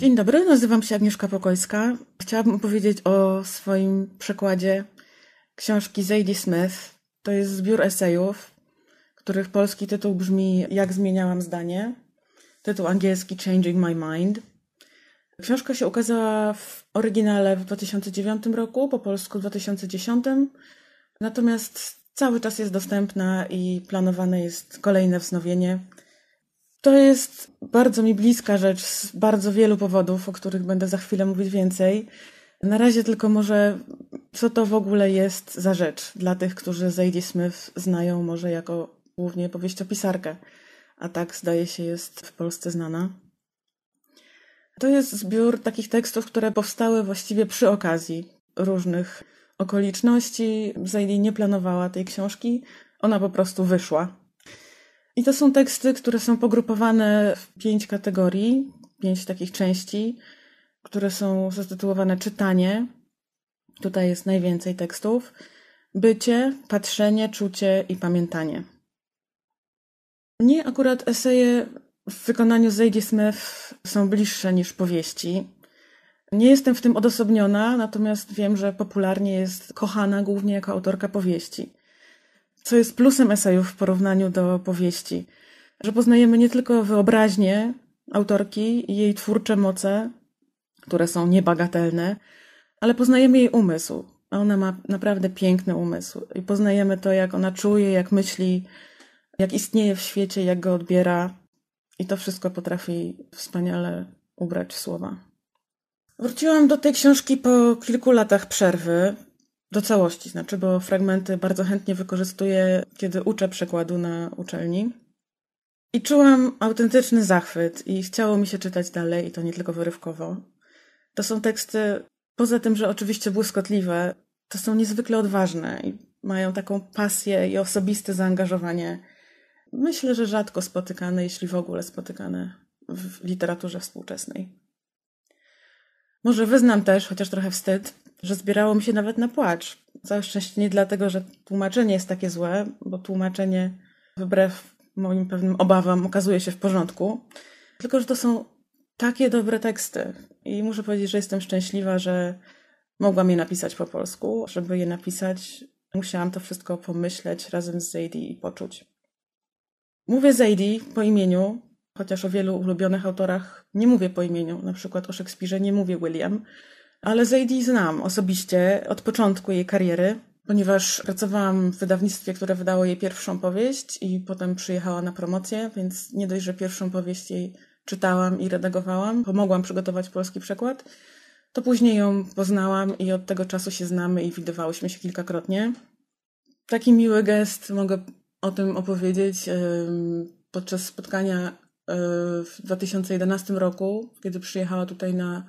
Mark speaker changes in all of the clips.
Speaker 1: Dzień dobry, nazywam się Agnieszka Pokojska. Chciałabym opowiedzieć o swoim przekładzie książki Zadie Smith. To jest zbiór esejów, których polski tytuł brzmi Jak zmieniałam zdanie. Tytuł angielski Changing My Mind. Książka się ukazała w oryginale w 2009 roku, po polsku w 2010. Natomiast cały czas jest dostępna i planowane jest kolejne wznowienie. To jest bardzo mi bliska rzecz z bardzo wielu powodów, o których będę za chwilę mówić więcej. Na razie tylko może, co to w ogóle jest za rzecz dla tych, którzy Zadie Smith znają może jako głównie powieściopisarkę, a tak zdaje się jest w Polsce znana. To jest zbiór takich tekstów, które powstały właściwie przy okazji różnych okoliczności. Zadie nie planowała tej książki, ona po prostu wyszła. I to są teksty, które są pogrupowane w pięć kategorii, pięć takich części, które są zatytułowane czytanie. Tutaj jest najwięcej tekstów. Bycie, patrzenie, czucie i pamiętanie. Mnie akurat eseje w wykonaniu Zadie Smith są bliższe niż powieści. Nie jestem w tym odosobniona, natomiast wiem, że popularnie jest kochana głównie jako autorka powieści co jest plusem esejów w porównaniu do powieści, że poznajemy nie tylko wyobraźnię autorki i jej twórcze moce, które są niebagatelne, ale poznajemy jej umysł. A ona ma naprawdę piękny umysł. I poznajemy to, jak ona czuje, jak myśli, jak istnieje w świecie, jak go odbiera. I to wszystko potrafi wspaniale ubrać w słowa. Wróciłam do tej książki po kilku latach przerwy do całości, znaczy, bo fragmenty bardzo chętnie wykorzystuję, kiedy uczę przekładu na uczelni. I czułam autentyczny zachwyt i chciało mi się czytać dalej, i to nie tylko wyrywkowo. To są teksty, poza tym, że oczywiście błyskotliwe, to są niezwykle odważne i mają taką pasję i osobiste zaangażowanie. Myślę, że rzadko spotykane, jeśli w ogóle spotykane w literaturze współczesnej. Może wyznam też, chociaż trochę wstyd, że zbierało mi się nawet na płacz. Całe szczęście nie dlatego, że tłumaczenie jest takie złe, bo tłumaczenie wbrew moim pewnym obawom okazuje się w porządku, tylko że to są takie dobre teksty i muszę powiedzieć, że jestem szczęśliwa, że mogłam je napisać po polsku. Żeby je napisać, musiałam to wszystko pomyśleć razem z Zadie i poczuć. Mówię Zadie po imieniu, chociaż o wielu ulubionych autorach nie mówię po imieniu. Na przykład o Szekspirze nie mówię William, ale Zadie znam osobiście od początku jej kariery, ponieważ pracowałam w wydawnictwie, które wydało jej pierwszą powieść i potem przyjechała na promocję, więc nie dość, że pierwszą powieść jej czytałam i redagowałam, pomogłam przygotować polski przekład, to później ją poznałam i od tego czasu się znamy i widywałyśmy się kilkakrotnie. Taki miły gest, mogę o tym opowiedzieć podczas spotkania e, w 2011 roku, kiedy przyjechała tutaj na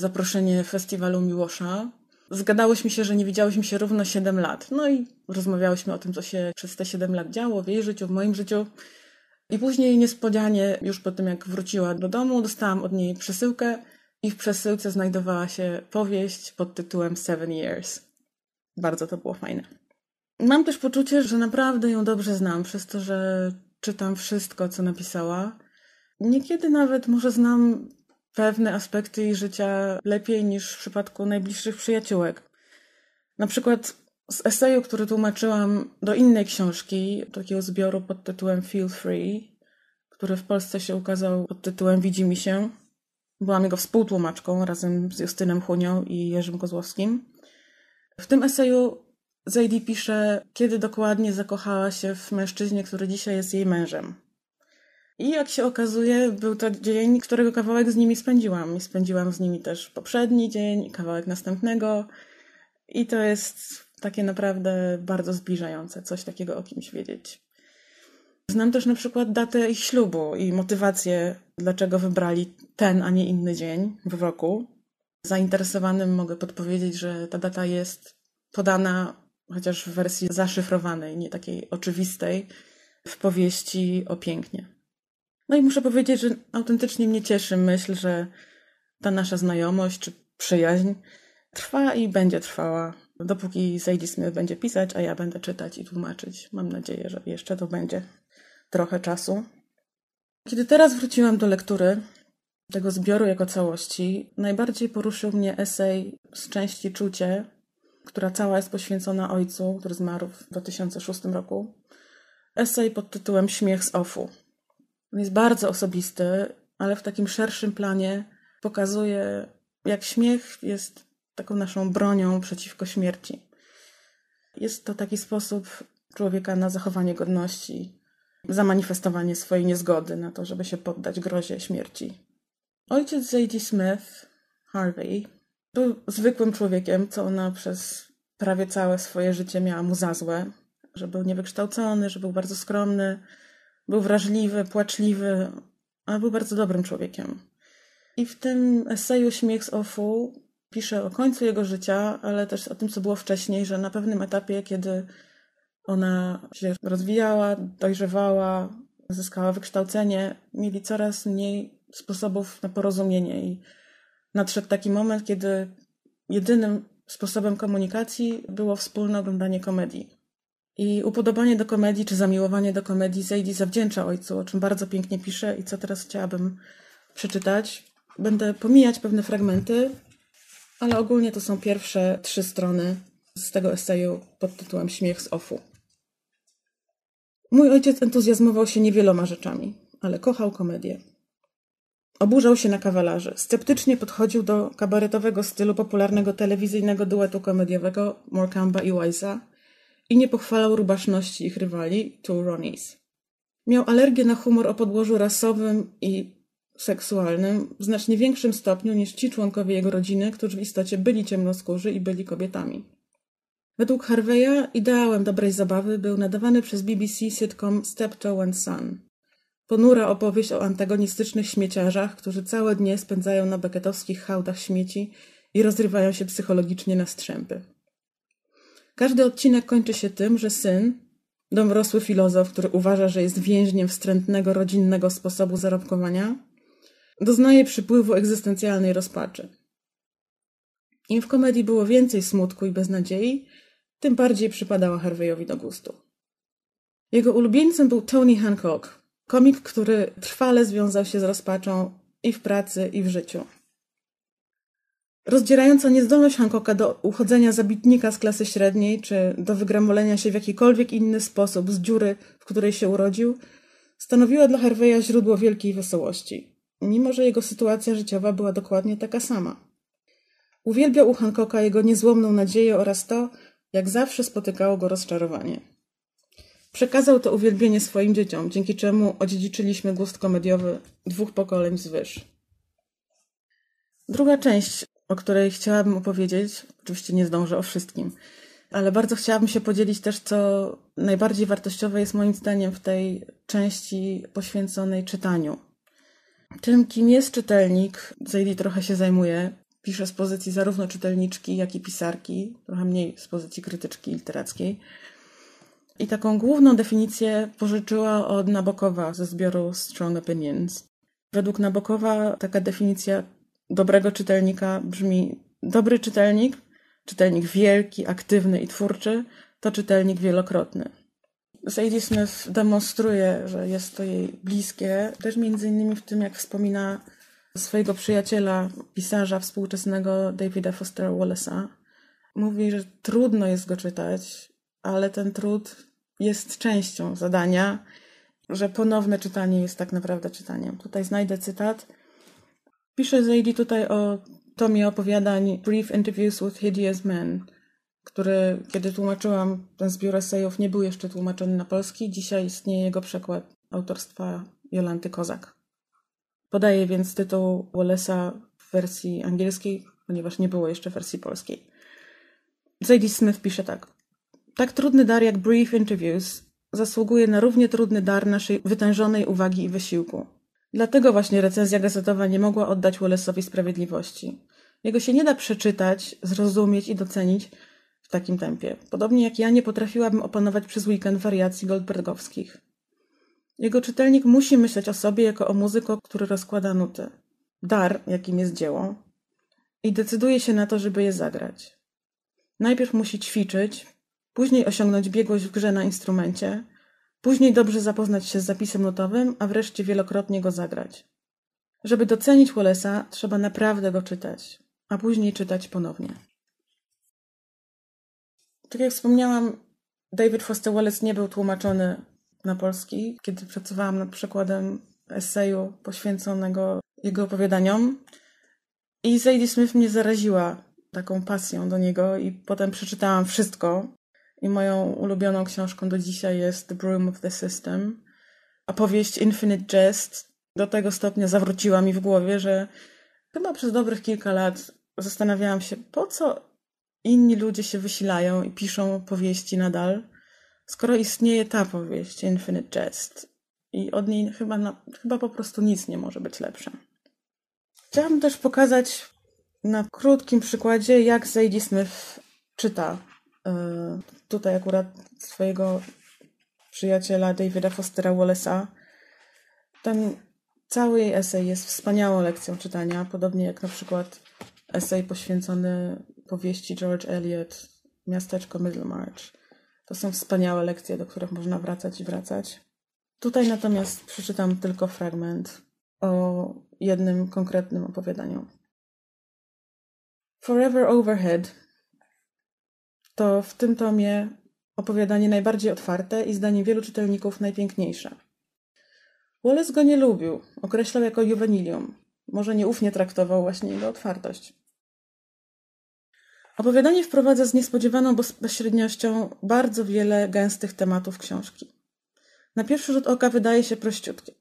Speaker 1: zaproszenie festiwalu Miłosza. Zgadałyśmy się, że nie widziałyśmy się równo 7 lat. No i rozmawiałyśmy o tym, co się przez te 7 lat działo w jej życiu, w moim życiu. I później niespodzianie, już po tym jak wróciła do domu, dostałam od niej przesyłkę i w przesyłce znajdowała się powieść pod tytułem Seven Years. Bardzo to było fajne. Mam też poczucie, że naprawdę ją dobrze znam, przez to, że czytam wszystko, co napisała. Niekiedy nawet może znam pewne aspekty jej życia lepiej niż w przypadku najbliższych przyjaciółek. Na przykład z eseju, który tłumaczyłam do innej książki, takiego zbioru pod tytułem Feel Free, który w Polsce się ukazał pod tytułem Widzi mi się. Byłam jego współtłumaczką razem z Justynem Hunią i Jerzym Kozłowskim. W tym eseju Zadie pisze, kiedy dokładnie zakochała się w mężczyźnie, który dzisiaj jest jej mężem. I jak się okazuje, był to dzień, którego kawałek z nimi spędziłam. I spędziłam z nimi też poprzedni dzień i kawałek następnego. I to jest takie naprawdę bardzo zbliżające, coś takiego o kimś wiedzieć. Znam też na przykład datę ich ślubu i motywację, dlaczego wybrali ten, a nie inny dzień w roku. Zainteresowanym mogę podpowiedzieć, że ta data jest podana chociaż w wersji zaszyfrowanej, nie takiej oczywistej, w powieści o pięknie. No i muszę powiedzieć, że autentycznie mnie cieszy myśl, że ta nasza znajomość czy przyjaźń trwa i będzie trwała, dopóki Sadie Smith będzie pisać, a ja będę czytać i tłumaczyć. Mam nadzieję, że jeszcze to będzie trochę czasu. Kiedy teraz wróciłam do lektury tego zbioru jako całości, najbardziej poruszył mnie esej z części Czucie, która cała jest poświęcona ojcu, który zmarł w 2006 roku. Esej pod tytułem Śmiech z Ofu. On jest bardzo osobisty, ale w takim szerszym planie pokazuje, jak śmiech jest taką naszą bronią przeciwko śmierci. Jest to taki sposób człowieka na zachowanie godności, zamanifestowanie swojej niezgody na to, żeby się poddać grozie śmierci. Ojciec Zadie Smith, Harvey, był zwykłym człowiekiem, co ona przez prawie całe swoje życie miała mu za złe, że był niewykształcony, że był bardzo skromny, był wrażliwy, płaczliwy, ale był bardzo dobrym człowiekiem. I w tym eseju Śmiech z Ofu pisze o końcu jego życia, ale też o tym, co było wcześniej, że na pewnym etapie, kiedy ona się rozwijała, dojrzewała, zyskała wykształcenie, mieli coraz mniej sposobów na porozumienie i nadszedł taki moment, kiedy jedynym sposobem komunikacji było wspólne oglądanie komedii. I upodobanie do komedii, czy zamiłowanie do komedii Zadie zawdzięcza ojcu, o czym bardzo pięknie pisze i co teraz chciałabym przeczytać. Będę pomijać pewne fragmenty, ale ogólnie to są pierwsze trzy strony z tego eseju pod tytułem Śmiech z Ofu. Mój ojciec entuzjazmował się niewieloma rzeczami, ale kochał komedię. Oburzał się na kawalarzy, sceptycznie podchodził do kabaretowego stylu popularnego telewizyjnego duetu komediowego Morecamba i Wise'a i nie pochwalał rubaszności ich rywali, Two Ronnies. Miał alergię na humor o podłożu rasowym i seksualnym w znacznie większym stopniu niż ci członkowie jego rodziny, którzy w istocie byli ciemnoskórzy i byli kobietami. Według Harveya ideałem dobrej zabawy był nadawany przez BBC sitcom Steptoe and Son. Ponura opowieść o antagonistycznych śmieciarzach, którzy całe dnie spędzają na beketowskich hałdach śmieci i rozrywają się psychologicznie na strzępy. Każdy odcinek kończy się tym, że syn, domrosły filozof, który uważa, że jest więźniem wstrętnego rodzinnego sposobu zarobkowania, doznaje przypływu egzystencjalnej rozpaczy. Im w komedii było więcej smutku i beznadziei, tym bardziej przypadała Harveyowi do gustu. Jego ulubieńcem był Tony Hancock, komik, który trwale związał się z rozpaczą i w pracy, i w życiu. Rozdzierająca niezdolność Hancocka do uchodzenia zabitnika z klasy średniej, czy do wygramolenia się w jakikolwiek inny sposób z dziury, w której się urodził, stanowiła dla Harveya źródło wielkiej wesołości, mimo że jego sytuacja życiowa była dokładnie taka sama. Uwielbiał u Hancocka jego niezłomną nadzieję oraz to, jak zawsze spotykało go rozczarowanie. Przekazał to uwielbienie swoim dzieciom, dzięki czemu odziedziczyliśmy gust komediowy dwóch pokoleń wzwyż. Druga część, o której chciałabym opowiedzieć, oczywiście nie zdążę o wszystkim, ale bardzo chciałabym się podzielić też, co najbardziej wartościowe jest moim zdaniem w tej części poświęconej czytaniu. Tym, kim jest czytelnik, Zaidi trochę się zajmuje, pisze z pozycji zarówno czytelniczki, jak i pisarki, trochę mniej z pozycji krytyczki literackiej. I taką główną definicję pożyczyła od Nabokowa ze zbioru Strong Opinions. Według Nabokowa taka definicja dobrego czytelnika brzmi: dobry czytelnik, czytelnik wielki, aktywny i twórczy, to czytelnik wielokrotny. Sadie Smith demonstruje, że jest to jej bliskie, też między innymi w tym, jak wspomina swojego przyjaciela, pisarza współczesnego Davida Fostera Wallace'a. Mówi, że trudno jest go czytać, ale ten trud jest częścią zadania, że ponowne czytanie jest tak naprawdę czytaniem. Tutaj znajdę cytat. Pisze Zadie tutaj o tomie opowiadań Brief Interviews with Hideous Men, który, kiedy tłumaczyłam ten zbiór esejów, nie był jeszcze tłumaczony na polski. Dzisiaj istnieje jego przekład autorstwa Jolanty Kozak. Podaję więc tytuł Wallace'a w wersji angielskiej, ponieważ nie było jeszcze wersji polskiej. Zadie Smith pisze tak. Tak trudny dar jak Brief Interviews zasługuje na równie trudny dar naszej wytężonej uwagi i wysiłku. Dlatego właśnie recenzja gazetowa nie mogła oddać Wallace'owi sprawiedliwości. Jego się nie da przeczytać, zrozumieć i docenić w takim tempie. Podobnie jak ja nie potrafiłabym opanować przez weekend wariacji Goldbergowskich. Jego czytelnik musi myśleć o sobie jako o muzyku, który rozkłada nuty. Dar, jakim jest dzieło, i decyduje się na to, żeby je zagrać. Najpierw musi ćwiczyć, później osiągnąć biegłość w grze na instrumencie, później dobrze zapoznać się z zapisem notowym, a wreszcie wielokrotnie go zagrać. Żeby docenić Wallace'a, trzeba naprawdę go czytać, a później czytać ponownie. Tak jak wspomniałam, David Foster Wallace nie był tłumaczony na polski, kiedy pracowałam nad przekładem eseju poświęconego jego opowiadaniom. I Zadie Smith mnie zaraziła taką pasją do niego i potem przeczytałam wszystko. I moją ulubioną książką do dzisiaj jest The Broom of the System. A powieść Infinite Jest do tego stopnia zawróciła mi w głowie, że chyba przez dobrych kilka lat zastanawiałam się, po co inni ludzie się wysilają i piszą powieści nadal, skoro istnieje ta powieść Infinite Jest. I od niej chyba, na, chyba po prostu nic nie może być lepsze. Chciałabym też pokazać na krótkim przykładzie, jak Zadie Smith czyta y, tutaj akurat swojego przyjaciela Davida Fostera Wallace'a. Ten cały jej esej jest wspaniałą lekcją czytania, podobnie jak na przykład esej poświęcony powieści George Eliot Miasteczko Middlemarch. To są wspaniałe lekcje, do których można wracać i wracać. Tutaj natomiast przeczytam tylko fragment o jednym konkretnym opowiadaniu. Forever Overhead to w tym tomie opowiadanie najbardziej otwarte i zdaniem wielu czytelników najpiękniejsze. Wallace go nie lubił, określał jako juwenilium. Może nieufnie traktował właśnie jego otwartość. Opowiadanie wprowadza z niespodziewaną bezpośredniością bardzo wiele gęstych tematów książki. Na pierwszy rzut oka wydaje się prościutkie.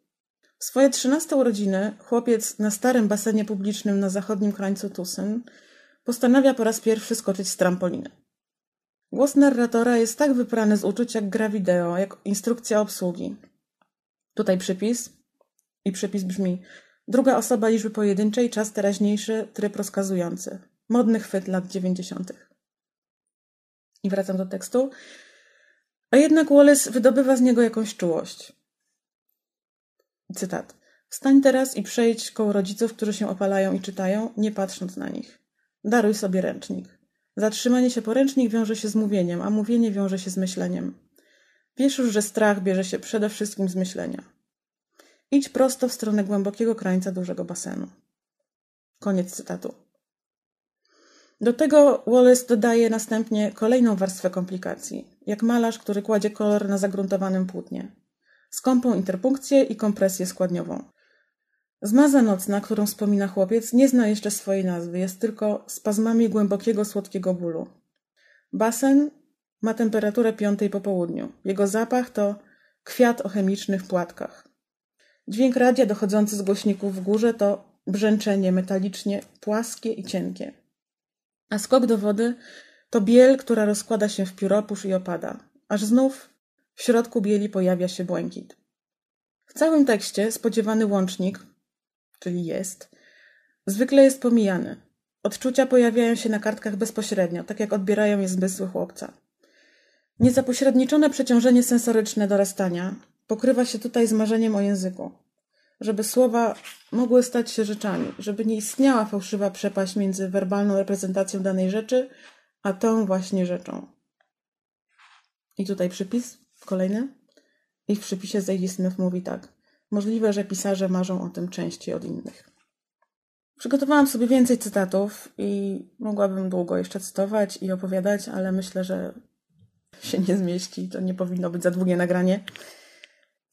Speaker 1: W swoje trzynaste urodziny chłopiec na starym basenie publicznym na zachodnim krańcu Tucson postanawia po raz pierwszy skoczyć z trampoliny. Głos narratora jest tak wyprany z uczuć jak gra wideo, jak instrukcja obsługi. Tutaj przypis i przypis brzmi druga osoba liczby pojedynczej, czas teraźniejszy, tryb rozkazujący. Modny chwyt lat dziewięćdziesiątych. I wracam do tekstu. A jednak Wallace wydobywa z niego jakąś czułość. Cytat. Wstań teraz i przejdź koło rodziców, którzy się opalają i czytają, nie patrząc na nich. Daruj sobie ręcznik. Zatrzymanie się po ręcznik wiąże się z mówieniem, a mówienie wiąże się z myśleniem. Wiesz już, że strach bierze się przede wszystkim z myślenia. Idź prosto w stronę głębokiego krańca dużego basenu. Koniec cytatu. Do tego Wallace dodaje następnie kolejną warstwę komplikacji, jak malarz, który kładzie kolor na zagruntowanym płótnie. Skąpą interpunkcję i kompresję składniową. Zmaza nocna, którą wspomina chłopiec, nie zna jeszcze swojej nazwy, jest tylko spazmami głębokiego, słodkiego bólu. Basen ma temperaturę piątej po południu. Jego zapach to kwiat o chemicznych płatkach. Dźwięk radia dochodzący z głośników w górze to brzęczenie metalicznie płaskie i cienkie. A skok do wody to biel, która rozkłada się w pióropusz i opada, aż znów w środku bieli pojawia się błękit. W całym tekście spodziewany łącznik, czyli jest, zwykle jest pomijany. Odczucia pojawiają się na kartkach bezpośrednio, tak jak odbierają je zmysły chłopca. Niezapośredniczone przeciążenie sensoryczne dorastania pokrywa się tutaj z marzeniem o języku. Żeby słowa mogły stać się rzeczami, żeby nie istniała fałszywa przepaść między werbalną reprezentacją danej rzeczy, a tą właśnie rzeczą. I tutaj przypis kolejny. I w przypisie Smith mówi tak. Możliwe, że pisarze marzą o tym częściej od innych. Przygotowałam sobie więcej cytatów i mogłabym długo jeszcze cytować i opowiadać, ale myślę, że się nie zmieści. To nie powinno być za długie nagranie.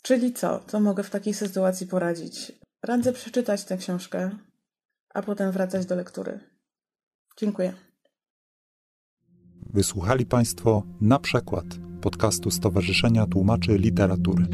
Speaker 1: Czyli co? Co mogę w takiej sytuacji poradzić? Radzę przeczytać tę książkę, a potem wracać do lektury. Dziękuję.
Speaker 2: Wysłuchali Państwo na przykład podcastu Stowarzyszenia Tłumaczy Literatury.